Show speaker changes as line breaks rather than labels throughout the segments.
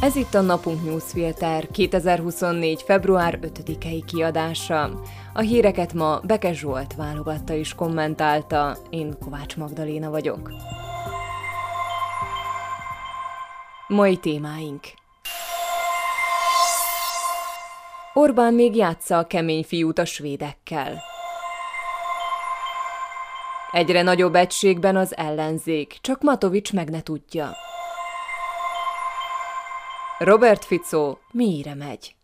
Ez itt a Napunk Newsfilter 2024. február 5-i kiadása. A híreket ma Beke Zsolt válogatta és kommentálta, én Kovács Magdaléna vagyok. Mai témáink Orbán még játsza a kemény fiút a svédekkel. Egyre nagyobb egységben az ellenzék, csak Matovics meg ne tudja. Robert Fico mélyre megy.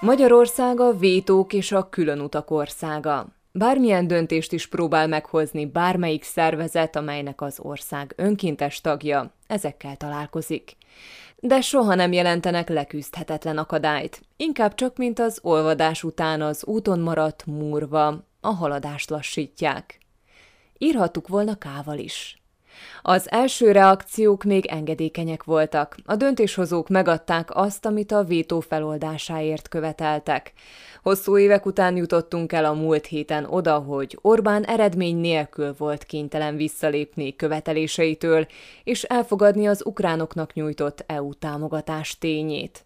Magyarország a vétók és a különutak országa. Bármilyen döntést is próbál meghozni bármelyik szervezet, amelynek az ország önkéntes tagja, ezekkel találkozik. De soha nem jelentenek leküzdhetetlen akadályt, inkább csak mint az olvadás után az úton maradt múrva, a haladást lassítják. Írhattuk volna kával is. Az első reakciók még engedékenyek voltak. A döntéshozók megadták azt, amit a vétó feloldásáért követeltek. Hosszú évek után jutottunk el a múlt héten oda, hogy Orbán eredmény nélkül volt kénytelen visszalépni követeléseitől, és elfogadni az ukránoknak nyújtott EU támogatás tényét.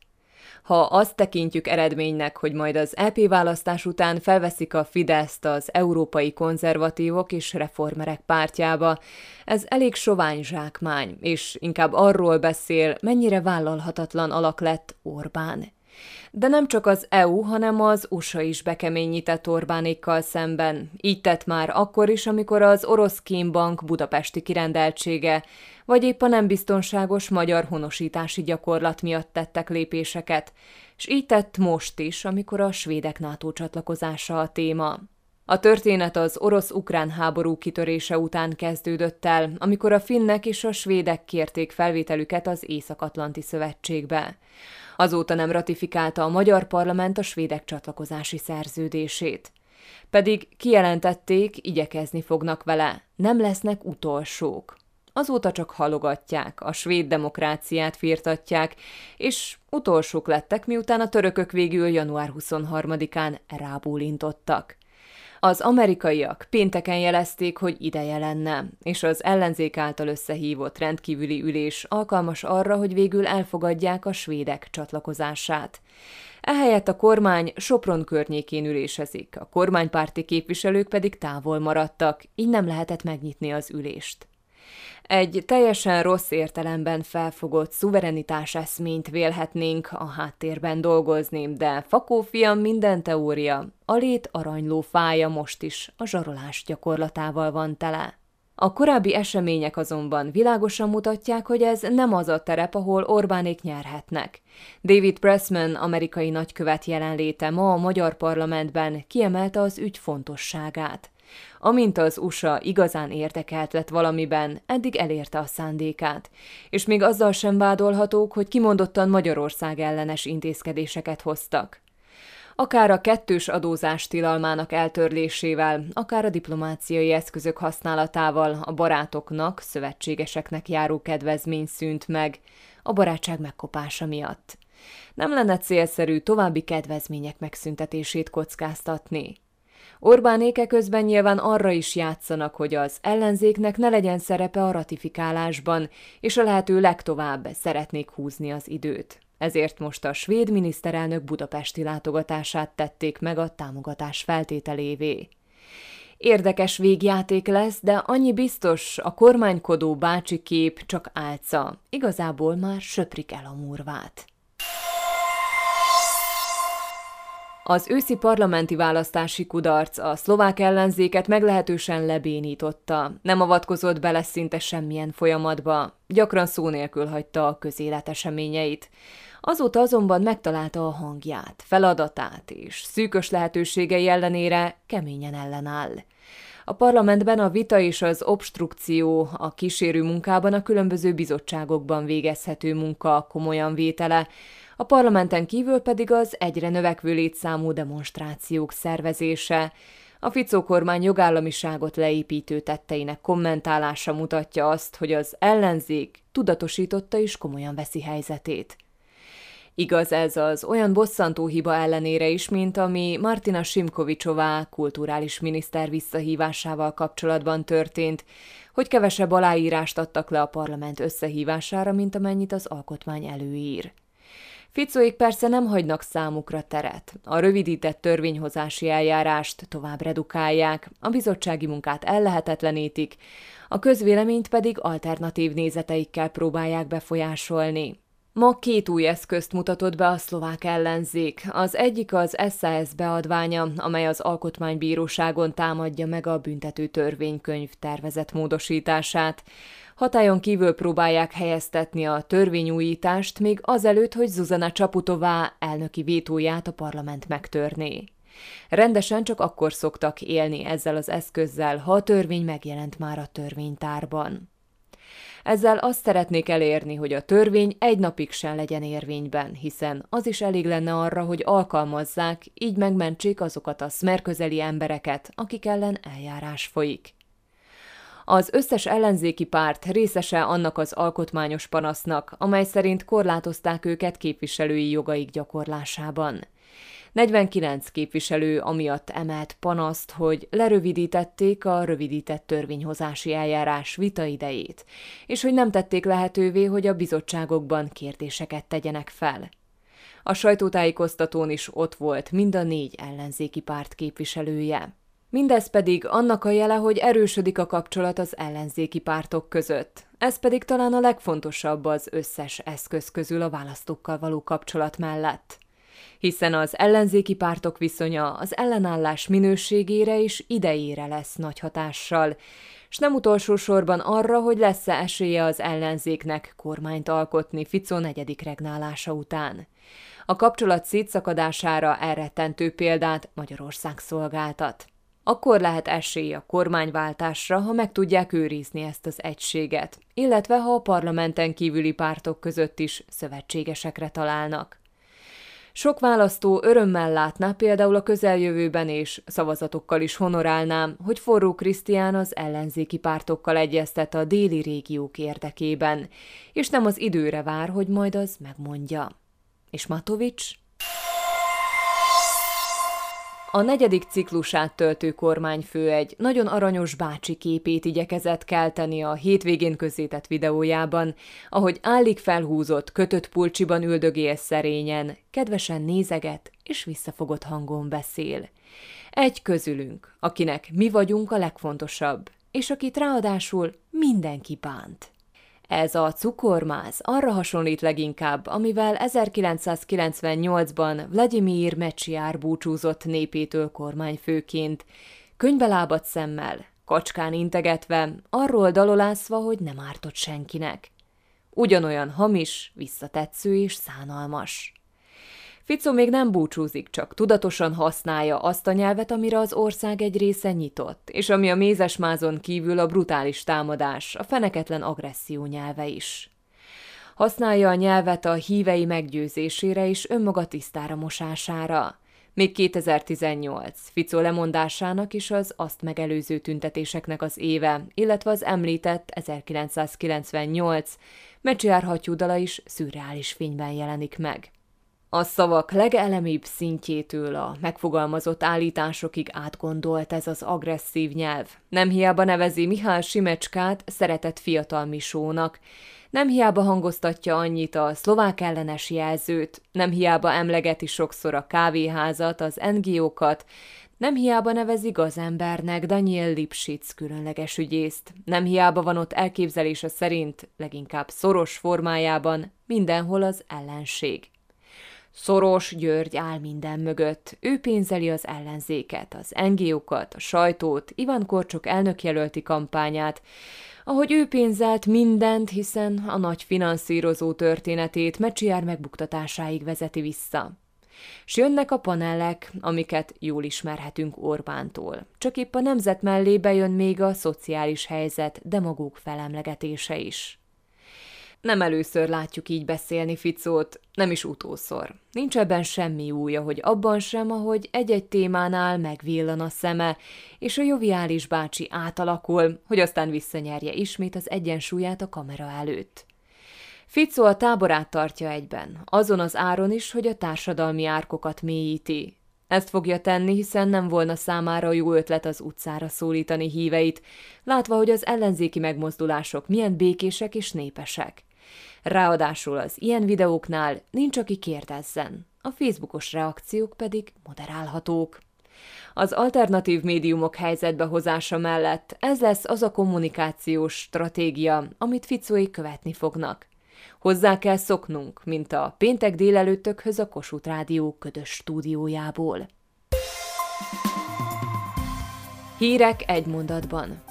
Ha azt tekintjük eredménynek, hogy majd az EP választás után felveszik a Fideszt az európai konzervatívok és reformerek pártjába, ez elég sovány zsákmány, és inkább arról beszél, mennyire vállalhatatlan alak lett Orbán. De nem csak az EU, hanem az USA is bekeményített Orbánékkal szemben. Így tett már akkor is, amikor az orosz kémbank budapesti kirendeltsége, vagy épp a nem biztonságos magyar honosítási gyakorlat miatt tettek lépéseket, és így tett most is, amikor a svédek NATO csatlakozása a téma. A történet az orosz-ukrán háború kitörése után kezdődött el, amikor a finnek és a svédek kérték felvételüket az Észak-Atlanti Szövetségbe. Azóta nem ratifikálta a magyar parlament a svédek csatlakozási szerződését. Pedig kijelentették, igyekezni fognak vele, nem lesznek utolsók. Azóta csak halogatják, a svéd demokráciát firtatják, és utolsók lettek, miután a törökök végül január 23-án rábólintottak. Az amerikaiak pénteken jelezték, hogy ideje lenne, és az ellenzék által összehívott rendkívüli ülés alkalmas arra, hogy végül elfogadják a svédek csatlakozását. Ehelyett a kormány Sopron környékén ülésezik, a kormánypárti képviselők pedig távol maradtak, így nem lehetett megnyitni az ülést. Egy teljesen rossz értelemben felfogott szuverenitás eszményt vélhetnénk a háttérben dolgozni, de Fakó fiam minden teória, a lét aranyló fája most is a zsarolás gyakorlatával van tele. A korábbi események azonban világosan mutatják, hogy ez nem az a terep, ahol Orbánék nyerhetnek. David Pressman, amerikai nagykövet jelenléte ma a magyar parlamentben kiemelte az ügy fontosságát. Amint az USA igazán érdekelt lett valamiben, eddig elérte a szándékát, és még azzal sem vádolhatók, hogy kimondottan Magyarország ellenes intézkedéseket hoztak. Akár a kettős adózás tilalmának eltörlésével, akár a diplomáciai eszközök használatával a barátoknak, szövetségeseknek járó kedvezmény szűnt meg, a barátság megkopása miatt. Nem lenne célszerű további kedvezmények megszüntetését kockáztatni. Orbánéke közben nyilván arra is játszanak, hogy az ellenzéknek ne legyen szerepe a ratifikálásban, és a lehető legtovább szeretnék húzni az időt. Ezért most a svéd miniszterelnök budapesti látogatását tették meg a támogatás feltételévé. Érdekes végjáték lesz, de annyi biztos, a kormánykodó bácsi kép csak álca. Igazából már söprik el a murvát. Az őszi parlamenti választási kudarc a szlovák ellenzéket meglehetősen lebénította, nem avatkozott bele szinte semmilyen folyamatba, gyakran szó nélkül hagyta a közélet eseményeit. Azóta azonban megtalálta a hangját, feladatát, és szűkös lehetőségei ellenére keményen ellenáll. A parlamentben a vita és az obstrukció, a kísérő munkában a különböző bizottságokban végezhető munka komolyan vétele, a parlamenten kívül pedig az egyre növekvő létszámú demonstrációk szervezése. A Ficó kormány jogállamiságot leépítő tetteinek kommentálása mutatja azt, hogy az ellenzék tudatosította és komolyan veszi helyzetét. Igaz ez az olyan bosszantó hiba ellenére is, mint ami Martina Simkovicsová kulturális miniszter visszahívásával kapcsolatban történt, hogy kevesebb aláírást adtak le a parlament összehívására, mint amennyit az alkotmány előír. Ficóik persze nem hagynak számukra teret. A rövidített törvényhozási eljárást tovább redukálják, a bizottsági munkát ellehetetlenítik, a közvéleményt pedig alternatív nézeteikkel próbálják befolyásolni. Ma két új eszközt mutatott be a szlovák ellenzék. Az egyik az SAS beadványa, amely az Alkotmánybíróságon támadja meg a büntető törvénykönyv tervezett módosítását. Hatályon kívül próbálják helyeztetni a törvényújítást, még azelőtt, hogy Zuzana Csaputová elnöki vétóját a parlament megtörné. Rendesen csak akkor szoktak élni ezzel az eszközzel, ha a törvény megjelent már a törvénytárban. Ezzel azt szeretnék elérni, hogy a törvény egy napig sem legyen érvényben, hiszen az is elég lenne arra, hogy alkalmazzák, így megmentsék azokat a szmerközeli embereket, akik ellen eljárás folyik. Az összes ellenzéki párt részese annak az alkotmányos panasznak, amely szerint korlátozták őket képviselői jogaik gyakorlásában. 49 képviselő amiatt emelt panaszt, hogy lerövidítették a rövidített törvényhozási eljárás vita idejét, és hogy nem tették lehetővé, hogy a bizottságokban kérdéseket tegyenek fel. A sajtótájékoztatón is ott volt mind a négy ellenzéki párt képviselője. Mindez pedig annak a jele, hogy erősödik a kapcsolat az ellenzéki pártok között. Ez pedig talán a legfontosabb az összes eszköz közül a választókkal való kapcsolat mellett hiszen az ellenzéki pártok viszonya az ellenállás minőségére és idejére lesz nagy hatással, és nem utolsó sorban arra, hogy lesz-e esélye az ellenzéknek kormányt alkotni Fico negyedik regnálása után. A kapcsolat szétszakadására elrettentő példát Magyarország szolgáltat. Akkor lehet esély a kormányváltásra, ha meg tudják őrizni ezt az egységet, illetve ha a parlamenten kívüli pártok között is szövetségesekre találnak. Sok választó örömmel látná például a közeljövőben és szavazatokkal is honorálnám, hogy Forró Krisztián az ellenzéki pártokkal egyeztet a déli régiók érdekében, és nem az időre vár, hogy majd az megmondja. És Matovics? A negyedik ciklusát töltő kormányfő egy nagyon aranyos bácsi képét igyekezett kelteni a hétvégén közzétett videójában, ahogy állik felhúzott, kötött pulcsiban üldögél szerényen, kedvesen nézeget és visszafogott hangon beszél. Egy közülünk, akinek mi vagyunk a legfontosabb, és akit ráadásul mindenki bánt. Ez a cukormáz arra hasonlít leginkább, amivel 1998-ban Vladimir Mecsiár búcsúzott népétől kormányfőként, könyvelábat szemmel, kacskán integetve, arról dalolászva, hogy nem ártott senkinek. Ugyanolyan hamis, visszatetsző és szánalmas. Fico még nem búcsúzik, csak tudatosan használja azt a nyelvet, amire az ország egy része nyitott, és ami a mézesmázon kívül a brutális támadás, a feneketlen agresszió nyelve is. Használja a nyelvet a hívei meggyőzésére és önmaga tisztára mosására. Még 2018 Fico lemondásának is az azt megelőző tüntetéseknek az éve, illetve az említett 1998 Mecsiár hattyúdala is szürreális fényben jelenik meg. A szavak legelemibb szintjétől a megfogalmazott állításokig átgondolt ez az agresszív nyelv. Nem hiába nevezi Mihály Simecskát szeretett fiatal misónak, nem hiába hangoztatja annyit a szlovák ellenes jelzőt, nem hiába emlegeti sokszor a kávéházat, az NGO-kat, nem hiába nevezi gazembernek Daniel Lipschitz különleges ügyészt, nem hiába van ott elképzelése szerint, leginkább szoros formájában, mindenhol az ellenség. Szoros György áll minden mögött. Ő pénzeli az ellenzéket, az NGO-kat, a sajtót, Ivan Korcsok elnökjelölti kampányát, ahogy ő pénzelt mindent, hiszen a nagy finanszírozó történetét Mecsiár megbuktatásáig vezeti vissza. S jönnek a panellek, amiket jól ismerhetünk Orbántól. Csak épp a nemzet mellé bejön még a szociális helyzet demagóg felemlegetése is. Nem először látjuk így beszélni Ficót, nem is utószor. Nincs ebben semmi újja, hogy abban sem, ahogy egy-egy témánál megvillan a szeme, és a joviális bácsi átalakul, hogy aztán visszanyerje ismét az egyensúlyát a kamera előtt. Fico a táborát tartja egyben, azon az áron is, hogy a társadalmi árkokat mélyíti. Ezt fogja tenni, hiszen nem volna számára jó ötlet az utcára szólítani híveit, látva, hogy az ellenzéki megmozdulások milyen békések és népesek. Ráadásul az ilyen videóknál nincs, aki kérdezzen, a Facebookos reakciók pedig moderálhatók. Az alternatív médiumok helyzetbe hozása mellett ez lesz az a kommunikációs stratégia, amit Ficói követni fognak. Hozzá kell szoknunk, mint a péntek délelőttökhöz a Kossuth Rádió ködös stúdiójából. Hírek egy mondatban.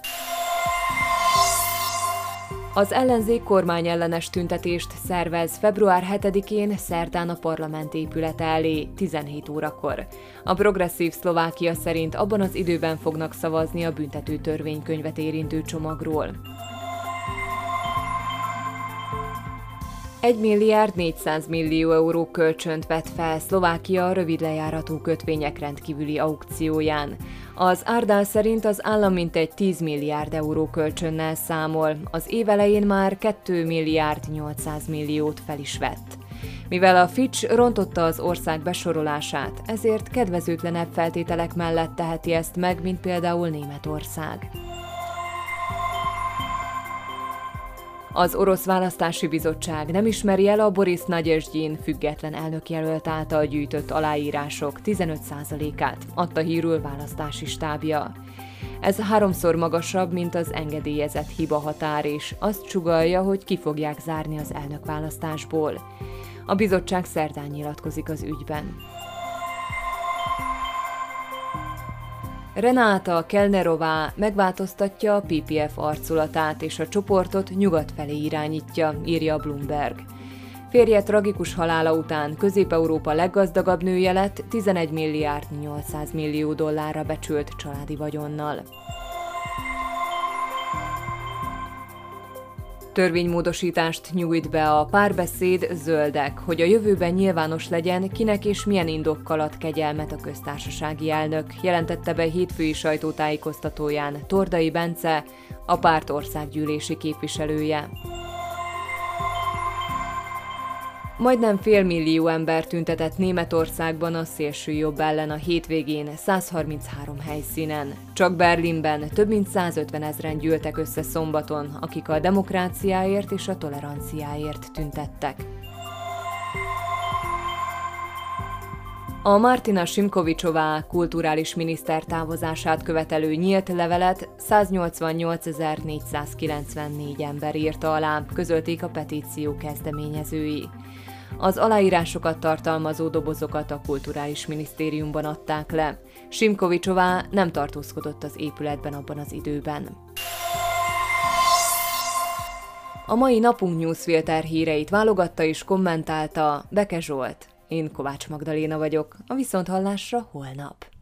Az ellenzék kormányellenes tüntetést szervez február 7-én szerdán a parlament épülete elé 17 órakor. A progresszív Szlovákia szerint abban az időben fognak szavazni a büntető törvénykönyvet érintő csomagról. 1 milliárd 400 millió euró kölcsönt vett fel Szlovákia rövid lejáratú kötvények rendkívüli aukcióján. Az Árdál szerint az állam mintegy 10 milliárd euró kölcsönnel számol, az év elején már 2 milliárd 800 milliót fel is vett. Mivel a Fitch rontotta az ország besorolását, ezért kedvezőtlenebb feltételek mellett teheti ezt meg, mint például Németország. Az Orosz Választási Bizottság nem ismeri el a Boris Nagyesgyin független elnökjelölt által gyűjtött aláírások 15%-át, adta hírül választási stábja. Ez háromszor magasabb, mint az engedélyezett hiba határ, és azt csugalja, hogy ki fogják zárni az elnökválasztásból. A bizottság szerdán nyilatkozik az ügyben. Renáta Kelnerová megváltoztatja a PPF arculatát és a csoportot nyugat felé irányítja, írja Bloomberg. Férje tragikus halála után Közép-Európa leggazdagabb nője lett 11 milliárd 800 millió dollárra becsült családi vagyonnal. Törvénymódosítást nyújt be a párbeszéd zöldek, hogy a jövőben nyilvános legyen, kinek és milyen indokkal ad kegyelmet a köztársasági elnök, jelentette be hétfői sajtótájékoztatóján Tordai Bence, a párt országgyűlési képviselője. Majdnem félmillió ember tüntetett Németországban a szélső jobb ellen a hétvégén 133 helyszínen. Csak Berlinben több mint 150 ezren gyűltek össze szombaton, akik a demokráciáért és a toleranciáért tüntettek. A Martina Simkovicsová kulturális miniszter távozását követelő nyílt levelet 188.494 ember írta alá, közölték a petíció kezdeményezői. Az aláírásokat tartalmazó dobozokat a Kulturális Minisztériumban adták le. Simkovicsová nem tartózkodott az épületben abban az időben. A mai napunk newsfilter híreit válogatta és kommentálta Beke Zsolt. Én Kovács Magdaléna vagyok, a Viszonthallásra holnap.